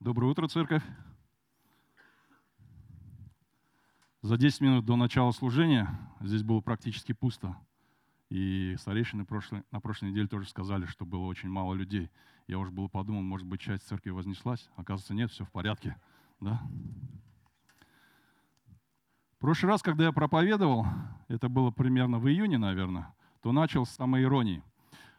Доброе утро, церковь. За 10 минут до начала служения здесь было практически пусто. И старейшины на прошлой неделе тоже сказали, что было очень мало людей. Я уже был подумал, может быть, часть церкви вознеслась. Оказывается, нет, все в порядке. Да? В прошлый раз, когда я проповедовал, это было примерно в июне, наверное, то начал с самой иронии –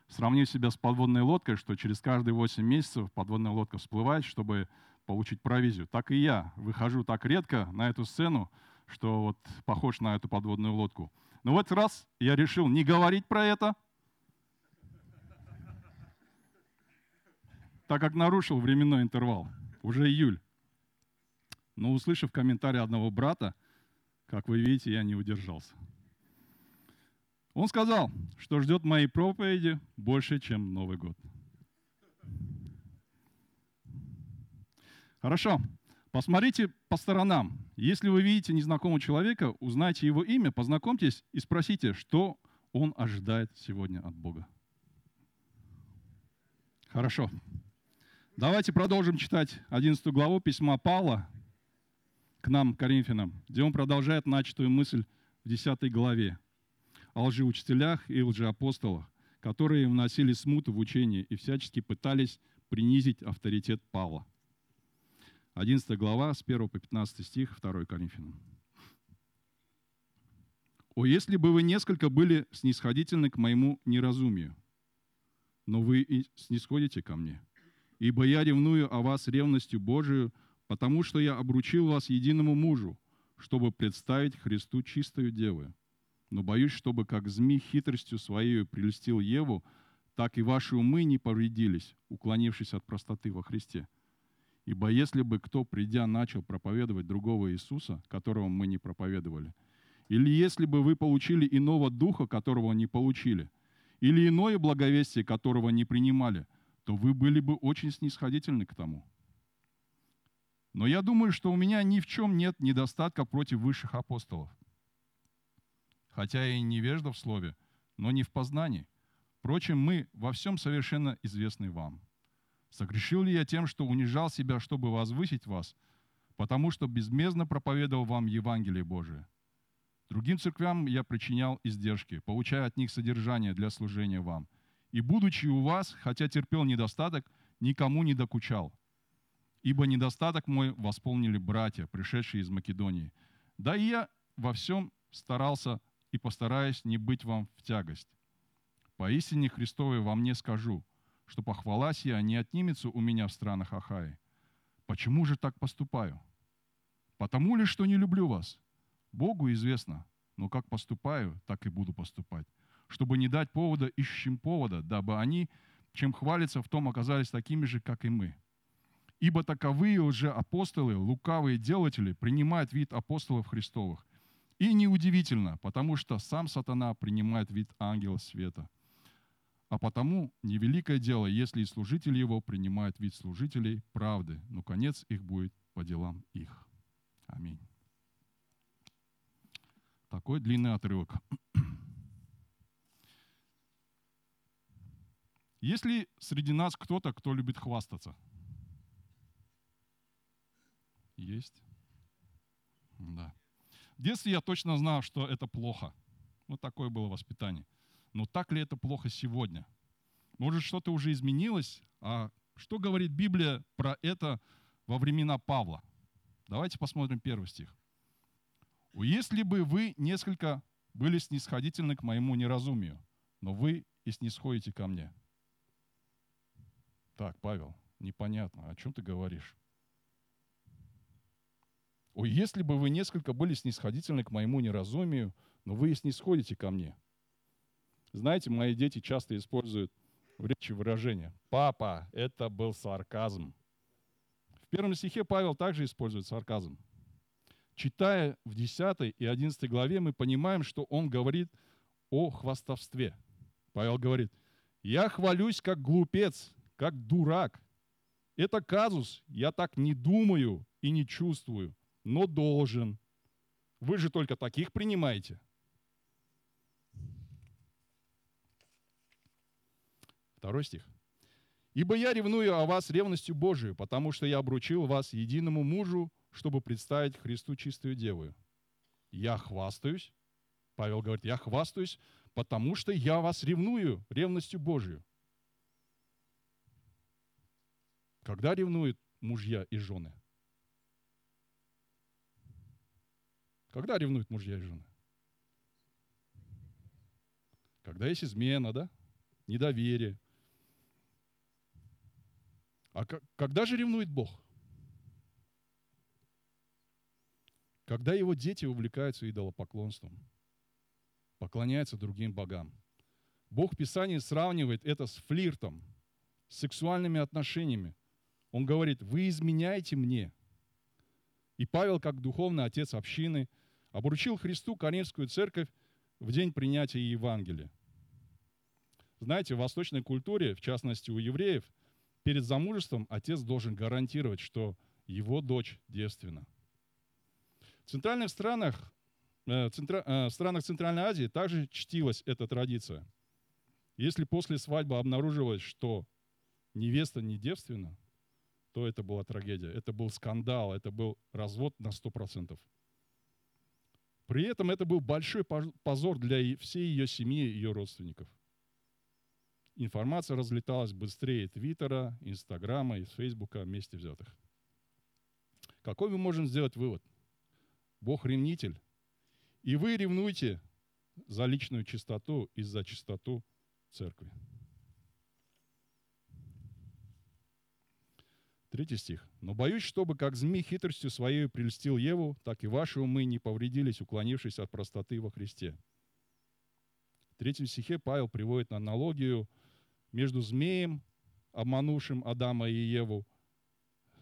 Сравнив себя с подводной лодкой, что через каждые 8 месяцев подводная лодка всплывает, чтобы получить провизию. Так и я выхожу так редко на эту сцену, что вот похож на эту подводную лодку. Но в этот раз я решил не говорить про это, так как нарушил временной интервал. Уже июль. Но услышав комментарий одного брата, как вы видите, я не удержался. Он сказал, что ждет моей проповеди больше, чем Новый год. Хорошо. Посмотрите по сторонам. Если вы видите незнакомого человека, узнайте его имя, познакомьтесь и спросите, что он ожидает сегодня от Бога. Хорошо. Давайте продолжим читать 11 главу письма Павла к нам, Коринфянам, где он продолжает начатую мысль в 10 главе о лжеучителях и лжеапостолах, которые вносили смуту в учение и всячески пытались принизить авторитет Павла. 11 глава, с 1 по 15 стих, 2 Коринфянам. «О, если бы вы несколько были снисходительны к моему неразумию, но вы и снисходите ко мне, ибо я ревную о вас ревностью Божию, потому что я обручил вас единому мужу, чтобы представить Христу чистую девою, но боюсь, чтобы как змей хитростью своей прелестил Еву, так и ваши умы не повредились, уклонившись от простоты во Христе. Ибо если бы кто, придя, начал проповедовать другого Иисуса, которого мы не проповедовали, или если бы вы получили иного духа, которого не получили, или иное благовестие, которого не принимали, то вы были бы очень снисходительны к тому. Но я думаю, что у меня ни в чем нет недостатка против высших апостолов – хотя и невежда в слове, но не в познании. Впрочем, мы во всем совершенно известны вам. Согрешил ли я тем, что унижал себя, чтобы возвысить вас, потому что безмездно проповедовал вам Евангелие Божие? Другим церквям я причинял издержки, получая от них содержание для служения вам. И, будучи у вас, хотя терпел недостаток, никому не докучал. Ибо недостаток мой восполнили братья, пришедшие из Македонии. Да и я во всем старался и постараюсь не быть вам в тягость. Поистине Христовой во мне скажу, что похвала сия не отнимется у меня в странах Ахаи. Почему же так поступаю? Потому ли, что не люблю вас? Богу известно, но как поступаю, так и буду поступать, чтобы не дать повода ищем повода, дабы они, чем хвалятся, в том оказались такими же, как и мы. Ибо таковые уже апостолы, лукавые делатели, принимают вид апостолов Христовых – и неудивительно, потому что сам сатана принимает вид ангела света. А потому невеликое дело, если и служители его принимают вид служителей правды, но конец их будет по делам их. Аминь. Такой длинный отрывок. Есть ли среди нас кто-то, кто любит хвастаться? Есть? Да. В детстве я точно знал, что это плохо. Вот такое было воспитание. Но так ли это плохо сегодня? Может, что-то уже изменилось? А что говорит Библия про это во времена Павла? Давайте посмотрим первый стих. «Если бы вы несколько были снисходительны к моему неразумию, но вы и снисходите ко мне». Так, Павел, непонятно, о чем ты говоришь? Ой, если бы вы несколько были снисходительны к моему неразумию, но вы и снисходите ко мне. Знаете, мои дети часто используют в речи выражение «папа, это был сарказм». В первом стихе Павел также использует сарказм. Читая в 10 и 11 главе, мы понимаем, что он говорит о хвастовстве. Павел говорит, «Я хвалюсь как глупец, как дурак. Это казус, я так не думаю и не чувствую но должен. Вы же только таких принимаете. Второй стих. Ибо я ревную о вас ревностью Божию, потому что я обручил вас единому мужу, чтобы представить Христу чистую деву. Я хвастаюсь, Павел говорит, я хвастаюсь, потому что я вас ревную ревностью Божию. Когда ревнуют мужья и жены? Когда ревнуют мужья и жены? Когда есть измена, да? Недоверие. А когда же ревнует Бог? Когда его дети увлекаются идолопоклонством, поклоняются другим богам. Бог в Писании сравнивает это с флиртом, с сексуальными отношениями. Он говорит, вы изменяете мне. И Павел, как духовный отец общины, обручил Христу Коринфскую церковь в день принятия Евангелия. Знаете, в восточной культуре, в частности у евреев, перед замужеством отец должен гарантировать, что его дочь девственна. В центральных странах, э, центра, э, странах Центральной Азии также чтилась эта традиция. Если после свадьбы обнаружилось, что невеста не девственна, то это была трагедия. Это был скандал, это был развод на 100%. При этом это был большой позор для всей ее семьи и ее родственников – информация разлеталась быстрее Твиттера, Инстаграма и Фейсбука вместе взятых. Какой мы можем сделать вывод? Бог ревнитель. И вы ревнуете за личную чистоту и за чистоту церкви. Третий стих. «Но боюсь, чтобы как змей хитростью своей прельстил Еву, так и ваши умы не повредились, уклонившись от простоты во Христе». В третьем стихе Павел приводит аналогию – между змеем, обманувшим Адама и Еву,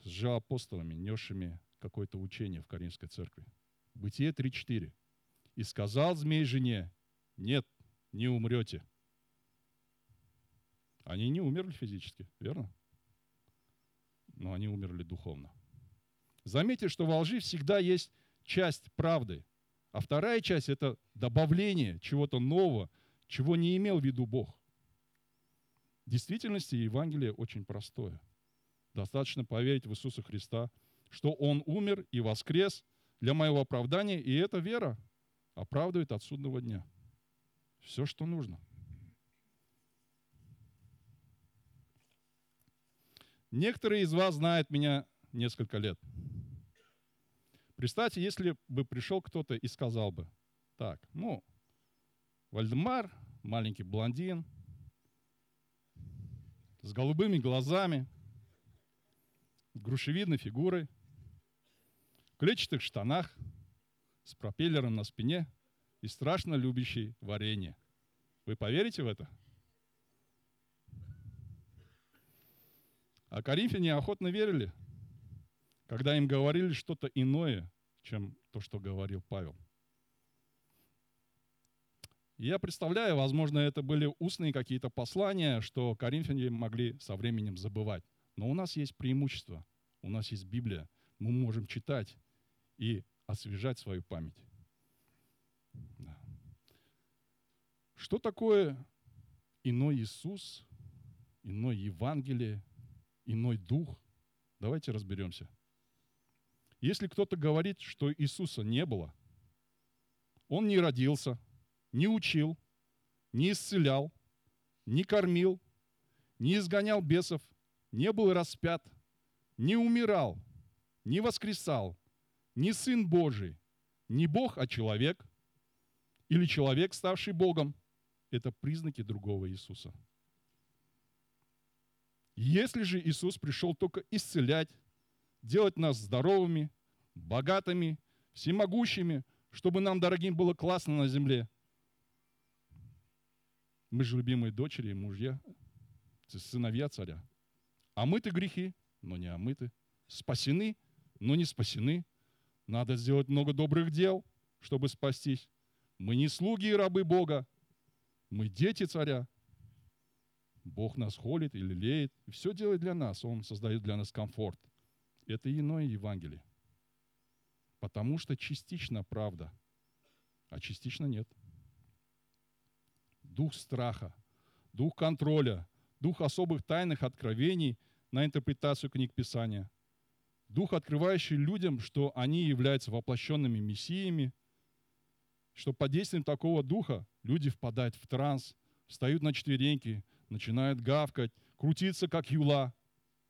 с апостолами, несшими какое-то учение в Каринской церкви. Бытие 3.4. «И сказал змей жене, нет, не умрете». Они не умерли физически, верно? Но они умерли духовно. Заметьте, что во лжи всегда есть часть правды, а вторая часть – это добавление чего-то нового, чего не имел в виду Бог. В действительности Евангелие очень простое. Достаточно поверить в Иисуса Христа, что Он умер и воскрес для моего оправдания, и эта вера оправдывает от судного дня. Все, что нужно. Некоторые из вас знают меня несколько лет. Представьте, если бы пришел кто-то и сказал бы, так, ну, Вальдемар, маленький блондин, с голубыми глазами, грушевидной фигурой, в клетчатых штанах, с пропеллером на спине и страшно любящий варенье. Вы поверите в это? А коринфяне охотно верили, когда им говорили что-то иное, чем то, что говорил Павел. Я представляю, возможно, это были устные какие-то послания, что коринфяне могли со временем забывать. Но у нас есть преимущество. У нас есть Библия. Мы можем читать и освежать свою память. Да. Что такое иной Иисус, иной Евангелие, иной Дух? Давайте разберемся. Если кто-то говорит, что Иисуса не было, Он не родился – не учил, не исцелял, не кормил, не изгонял бесов, не был распят, не умирал, не воскресал, не Сын Божий, не Бог, а человек, или человек, ставший Богом, это признаки другого Иисуса. Если же Иисус пришел только исцелять, делать нас здоровыми, богатыми, всемогущими, чтобы нам, дорогим, было классно на земле, мы же любимые дочери и мужья, сыновья царя. Омыты грехи, но не омыты. Спасены, но не спасены. Надо сделать много добрых дел, чтобы спастись. Мы не слуги и рабы Бога. Мы дети царя. Бог нас холит и лелеет. И все делает для нас. Он создает для нас комфорт. Это иное Евангелие. Потому что частично правда, а частично нет – дух страха, дух контроля, дух особых тайных откровений на интерпретацию книг Писания, дух, открывающий людям, что они являются воплощенными мессиями, что под действием такого духа люди впадают в транс, встают на четвереньки, начинают гавкать, крутиться, как юла,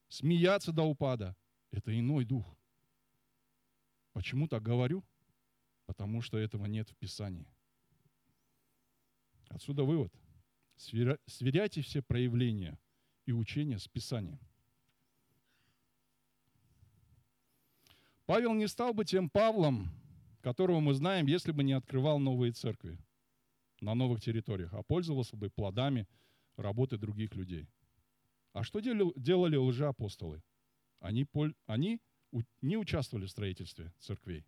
смеяться до упада. Это иной дух. Почему так говорю? Потому что этого нет в Писании. Отсюда вывод. Сверяйте все проявления и учения с Писанием. Павел не стал бы тем Павлом, которого мы знаем, если бы не открывал новые церкви на новых территориях, а пользовался бы плодами работы других людей. А что делали лжеапостолы? Они, они не участвовали в строительстве церквей,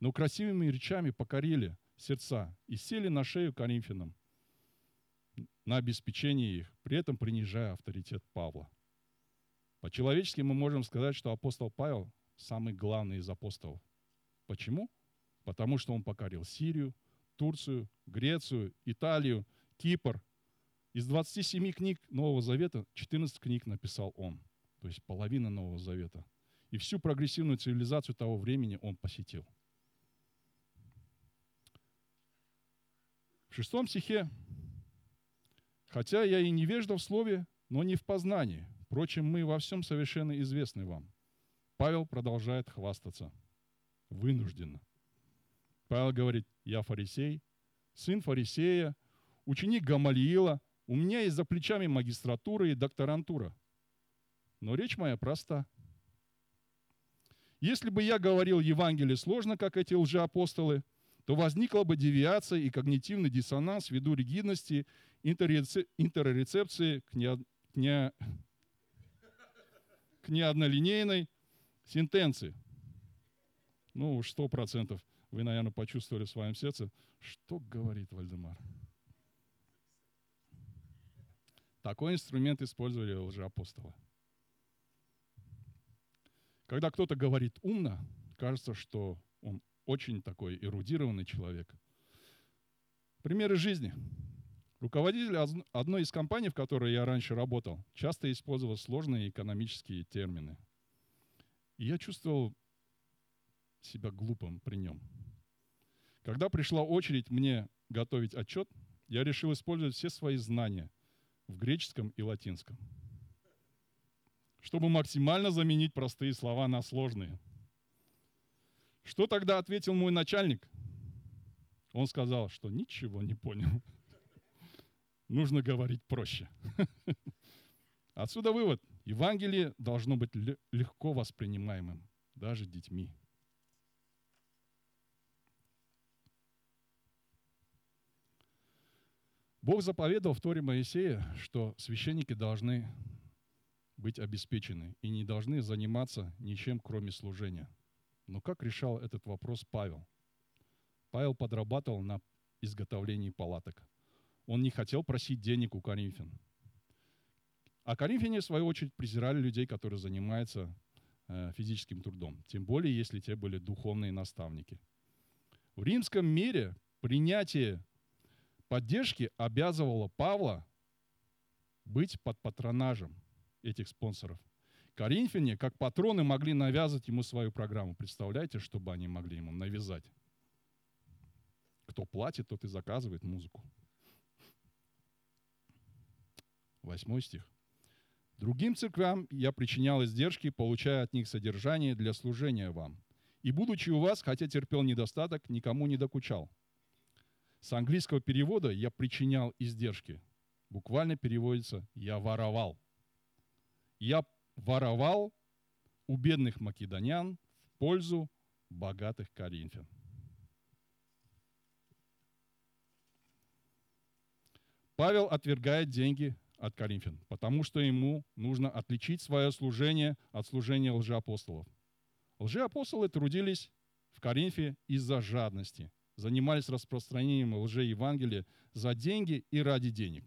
но красивыми речами покорили сердца и сели на шею коринфянам на обеспечение их, при этом принижая авторитет Павла. По-человечески мы можем сказать, что апостол Павел самый главный из апостолов. Почему? Потому что он покорил Сирию, Турцию, Грецию, Италию, Кипр. Из 27 книг Нового Завета 14 книг написал он, то есть половина Нового Завета. И всю прогрессивную цивилизацию того времени он посетил. В шестом стихе «Хотя я и невежда в слове, но не в познании. Впрочем, мы во всем совершенно известны вам». Павел продолжает хвастаться. Вынужденно. Павел говорит, я фарисей, сын фарисея, ученик Гамалиила, у меня есть за плечами магистратура и докторантура. Но речь моя проста. Если бы я говорил Евангелие сложно, как эти лжеапостолы, то возникла бы девиация и когнитивный диссонанс ввиду ригидности интеррецепции к, не, к, не, к неоднолинейной сентенции. Ну, сто процентов вы, наверное, почувствовали в своем сердце, что говорит Вальдемар. Такой инструмент использовали лжеапостолы. Когда кто-то говорит умно, кажется, что он очень такой эрудированный человек. Примеры жизни. Руководитель одной из компаний, в которой я раньше работал, часто использовал сложные экономические термины. И я чувствовал себя глупым при нем. Когда пришла очередь мне готовить отчет, я решил использовать все свои знания в греческом и латинском, чтобы максимально заменить простые слова на сложные. Что тогда ответил мой начальник? Он сказал, что ничего не понял. Нужно говорить проще. Отсюда вывод. Евангелие должно быть легко воспринимаемым, даже детьми. Бог заповедовал в Торе Моисея, что священники должны быть обеспечены и не должны заниматься ничем, кроме служения. Но как решал этот вопрос Павел? Павел подрабатывал на изготовлении палаток. Он не хотел просить денег у коринфян. А коринфяне, в свою очередь, презирали людей, которые занимаются э, физическим трудом. Тем более, если те были духовные наставники. В римском мире принятие поддержки обязывало Павла быть под патронажем этих спонсоров. Коринфяне, как патроны, могли навязать ему свою программу. Представляете, чтобы они могли ему навязать? Кто платит, тот и заказывает музыку. Восьмой стих. Другим церквям я причинял издержки, получая от них содержание для служения вам. И, будучи у вас, хотя терпел недостаток, никому не докучал. С английского перевода «я причинял издержки» буквально переводится «я воровал». Я воровал у бедных македонян в пользу богатых коринфян. Павел отвергает деньги от коринфян, потому что ему нужно отличить свое служение от служения лжеапостолов. Лжеапостолы трудились в Коринфе из-за жадности – занимались распространением лжеевангелия за деньги и ради денег.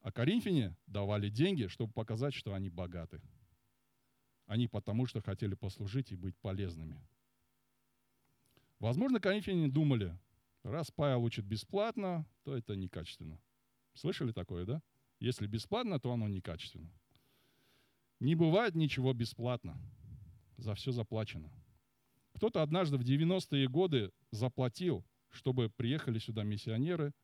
А коринфяне давали деньги, чтобы показать, что они богаты. Они потому что хотели послужить и быть полезными. Возможно, коринфяне думали, раз Павел учит бесплатно, то это некачественно. Слышали такое, да? Если бесплатно, то оно некачественно. Не бывает ничего бесплатно. За все заплачено. Кто-то однажды в 90-е годы заплатил, чтобы приехали сюда миссионеры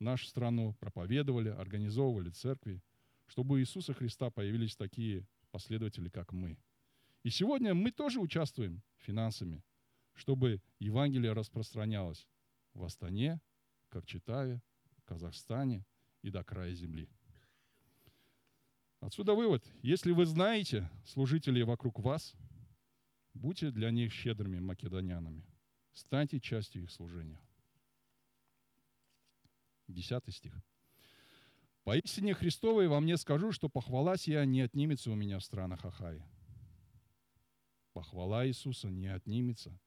нашу страну, проповедовали, организовывали церкви, чтобы у Иисуса Христа появились такие последователи, как мы. И сегодня мы тоже участвуем финансами, чтобы Евангелие распространялось в Астане, Кокчетаве, Казахстане и до края земли. Отсюда вывод. Если вы знаете служителей вокруг вас, будьте для них щедрыми македонянами. Станьте частью их служения. Десятый стих. «Поистине Христовой во мне скажу, что похвала сия не отнимется у меня в странах Ахаи». Похвала Иисуса не отнимется.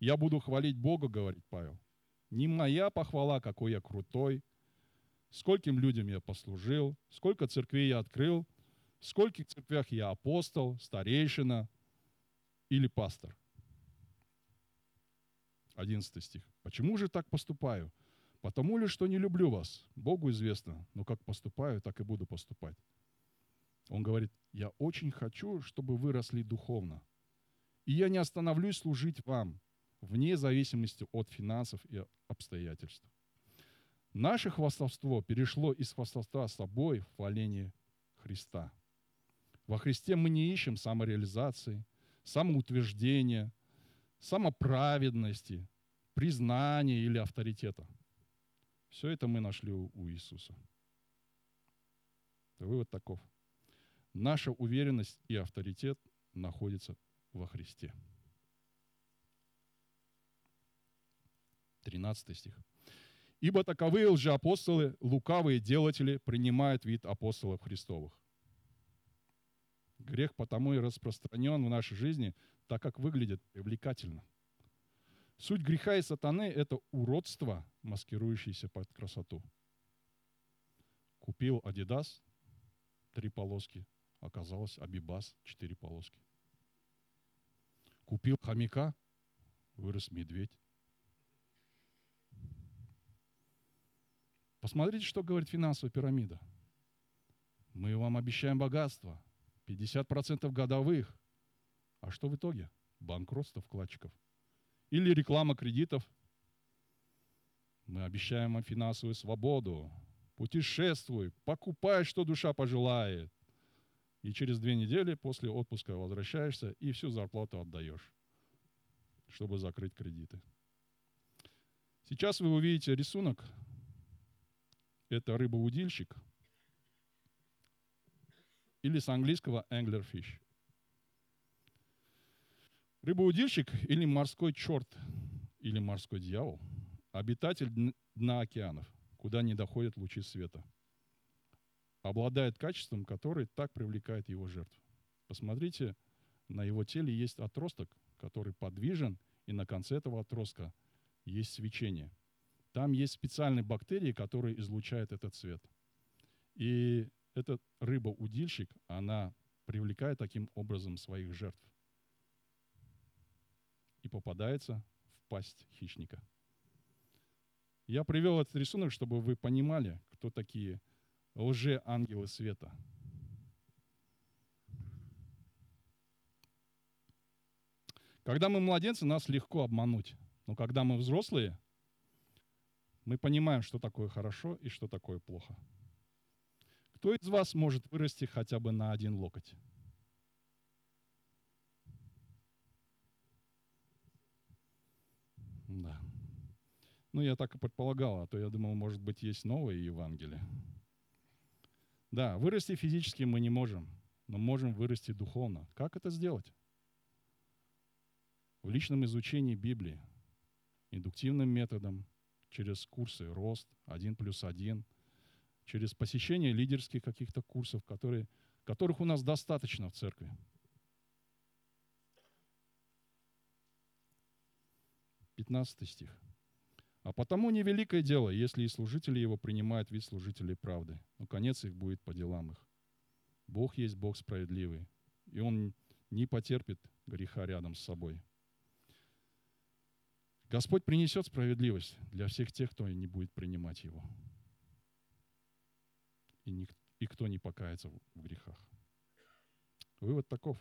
Я буду хвалить Бога, говорит Павел. Не моя похвала, какой я крутой, скольким людям я послужил, сколько церквей я открыл, в скольких церквях я апостол, старейшина или пастор. 11 стих. Почему же так поступаю? Потому ли, что не люблю вас? Богу известно, но как поступаю, так и буду поступать. Он говорит, я очень хочу, чтобы вы росли духовно. И я не остановлюсь служить вам, вне зависимости от финансов и обстоятельств. Наше хвастовство перешло из хвастовства собой в хваление Христа – во Христе мы не ищем самореализации, самоутверждения, самоправедности, признания или авторитета. Все это мы нашли у, Иисуса. Вывод таков. Наша уверенность и авторитет находятся во Христе. 13 стих. «Ибо таковые лжеапостолы, лукавые делатели, принимают вид апостолов Христовых, Грех потому и распространен в нашей жизни, так как выглядит привлекательно. Суть греха и сатаны – это уродство, маскирующееся под красоту. Купил Адидас, три полоски, оказалось Абибас, четыре полоски. Купил хомяка, вырос медведь. Посмотрите, что говорит финансовая пирамида. Мы вам обещаем богатство, 50% годовых. А что в итоге? Банкротство вкладчиков. Или реклама кредитов. Мы обещаем вам финансовую свободу. Путешествуй, покупай, что душа пожелает. И через две недели после отпуска возвращаешься и всю зарплату отдаешь, чтобы закрыть кредиты. Сейчас вы увидите рисунок. Это рыбоудильщик – или с английского anglerfish. Рыбоудильщик или морской черт, или морской дьявол – обитатель дна океанов, куда не доходят лучи света. Обладает качеством, которое так привлекает его жертв. Посмотрите, на его теле есть отросток, который подвижен, и на конце этого отростка есть свечение. Там есть специальные бактерии, которые излучают этот цвет. И эта рыба-удильщик, она привлекает таким образом своих жертв и попадается в пасть хищника. Я привел этот рисунок, чтобы вы понимали, кто такие лже-ангелы света. Когда мы младенцы, нас легко обмануть. Но когда мы взрослые, мы понимаем, что такое хорошо и что такое плохо. Кто из вас может вырасти хотя бы на один локоть? Да. Ну, я так и предполагал, а то я думал, может быть, есть новое Евангелие. Да, вырасти физически мы не можем, но можем вырасти духовно. Как это сделать? В личном изучении Библии, индуктивным методом, через курсы «Рост», «1 плюс 1», через посещение лидерских каких-то курсов, которые, которых у нас достаточно в церкви. Пятнадцатый стих. А потому невеликое дело, если и служители его принимают вид служителей правды, но конец их будет по делам их. Бог есть Бог справедливый, и Он не потерпит греха рядом с собой. Господь принесет справедливость для всех тех, кто не будет принимать его. И, ник, и кто не покается в грехах. Вывод таков.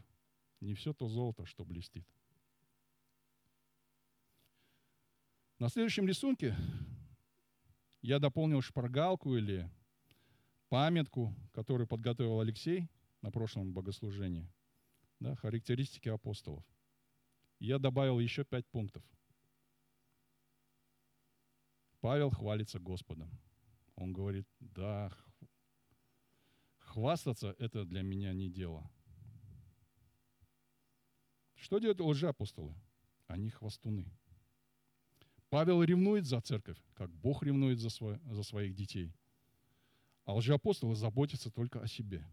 Не все то золото, что блестит. На следующем рисунке я дополнил шпаргалку или памятку, которую подготовил Алексей на прошлом богослужении, да, характеристики апостолов. Я добавил еще пять пунктов. Павел хвалится Господом. Он говорит, да, хвастаться это для меня не дело. Что делают лжеапостолы? Они хвастуны. Павел ревнует за церковь, как Бог ревнует за, свой, за своих детей. А лжеапостолы заботятся только о себе.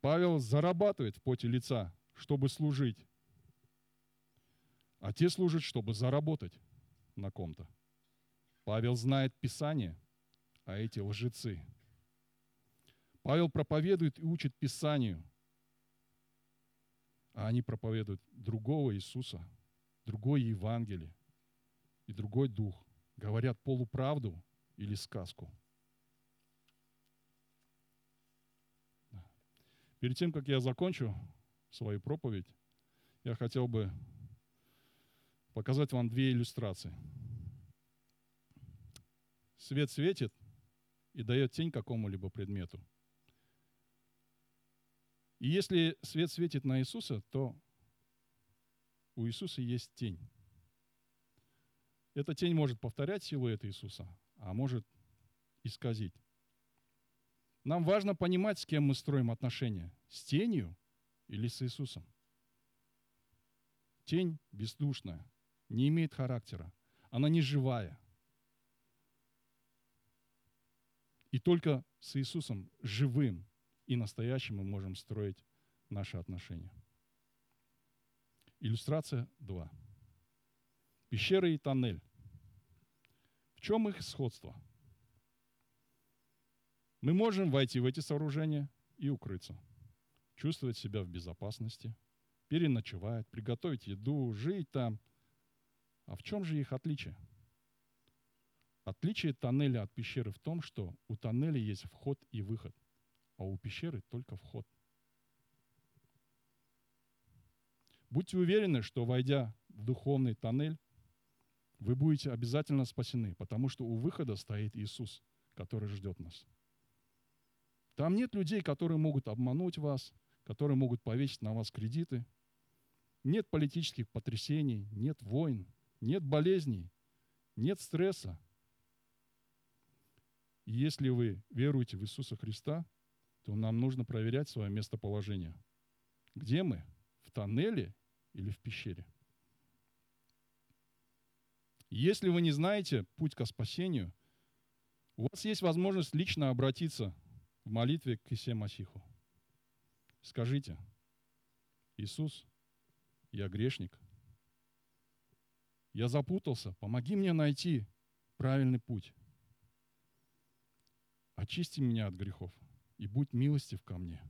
Павел зарабатывает в поте лица, чтобы служить. А те служат, чтобы заработать на ком-то. Павел знает Писание, а эти лжецы. Павел проповедует и учит Писанию, а они проповедуют другого Иисуса, другое Евангелие и другой дух. Говорят полуправду или сказку. Перед тем, как я закончу свою проповедь, я хотел бы показать вам две иллюстрации. Свет светит и дает тень какому-либо предмету. И если свет светит на Иисуса, то у Иисуса есть тень. Эта тень может повторять силуэт Иисуса, а может исказить. Нам важно понимать, с кем мы строим отношения. С тенью или с Иисусом. Тень бездушная, не имеет характера. Она не живая. И только с Иисусом живым и настоящим мы можем строить наши отношения. Иллюстрация 2. Пещера и тоннель. В чем их сходство? Мы можем войти в эти сооружения и укрыться, чувствовать себя в безопасности, переночевать, приготовить еду, жить там. А в чем же их отличие? Отличие тоннеля от пещеры в том, что у тоннеля есть вход и выход, а у пещеры только вход. Будьте уверены, что войдя в духовный тоннель, вы будете обязательно спасены, потому что у выхода стоит Иисус, который ждет нас. Там нет людей, которые могут обмануть вас, которые могут повесить на вас кредиты. Нет политических потрясений, нет войн, нет болезней, нет стресса. Если вы веруете в Иисуса Христа, то нам нужно проверять свое местоположение. Где мы? В тоннеле или в пещере? Если вы не знаете путь к спасению, у вас есть возможность лично обратиться в молитве к Исе Масиху. Скажите, Иисус, я грешник, я запутался, помоги мне найти правильный путь. Очисти меня от грехов и будь милостив ко мне.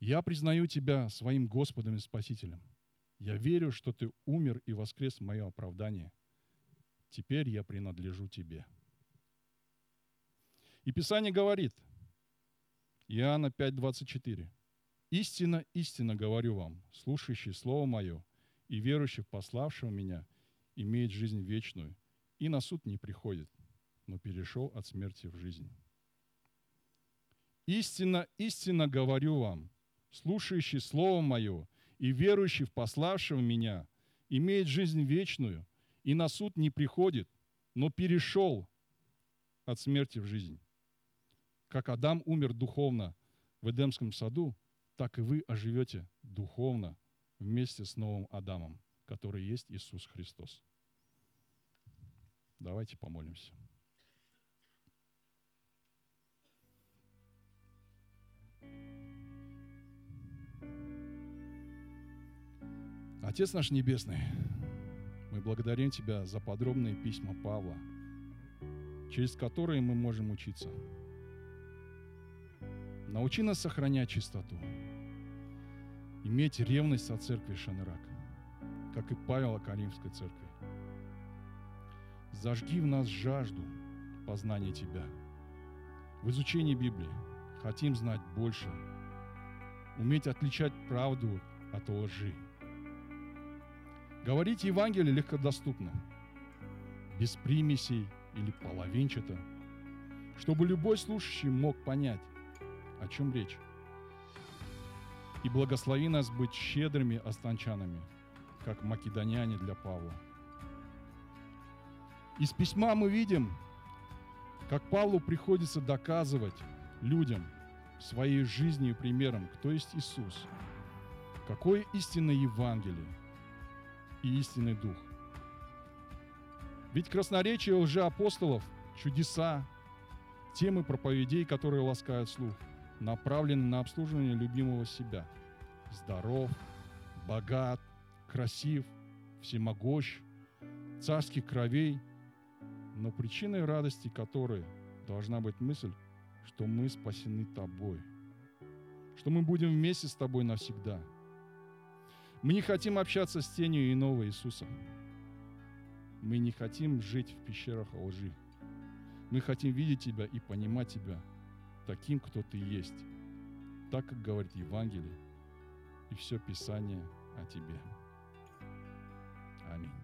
Я признаю Тебя своим Господом и Спасителем – я верю, что ты умер и воскрес мое оправдание. Теперь я принадлежу тебе. И Писание говорит, Иоанна 5:24, «Истинно, истинно говорю вам, слушающий Слово Мое и верующий в пославшего Меня имеет жизнь вечную, и на суд не приходит, но перешел от смерти в жизнь». Истинно, истинно говорю вам, слушающий Слово Мое и верующий в пославшего меня имеет жизнь вечную и на суд не приходит, но перешел от смерти в жизнь. Как Адам умер духовно в Эдемском саду, так и вы оживете духовно вместе с новым Адамом, который есть Иисус Христос. Давайте помолимся. Отец наш Небесный, мы благодарим Тебя за подробные письма Павла, через которые мы можем учиться. Научи нас сохранять чистоту, иметь ревность о церкви Шанрак, как и Павел о Каримской церкви. Зажги в нас жажду познания Тебя в изучении Библии хотим знать больше, уметь отличать правду от лжи. Говорить Евангелие легкодоступно, без примесей или половинчато, чтобы любой слушающий мог понять, о чем речь. И благослови нас быть щедрыми останчанами, как македоняне для Павла. Из письма мы видим, как Павлу приходится доказывать людям своей жизнью и примером, кто есть Иисус, какое истинное Евангелие и истинный Дух. Ведь красноречие лжеапостолов, чудеса, темы проповедей, которые ласкают слух, направлены на обслуживание любимого себя. Здоров, богат, красив, всемогущ, царских кровей – но причиной радости которой должна быть мысль, что мы спасены Тобой, что мы будем вместе с Тобой навсегда. Мы не хотим общаться с тенью иного Иисуса. Мы не хотим жить в пещерах лжи. Мы хотим видеть Тебя и понимать Тебя таким, кто Ты есть, так, как говорит Евангелие и все Писание о Тебе. Аминь.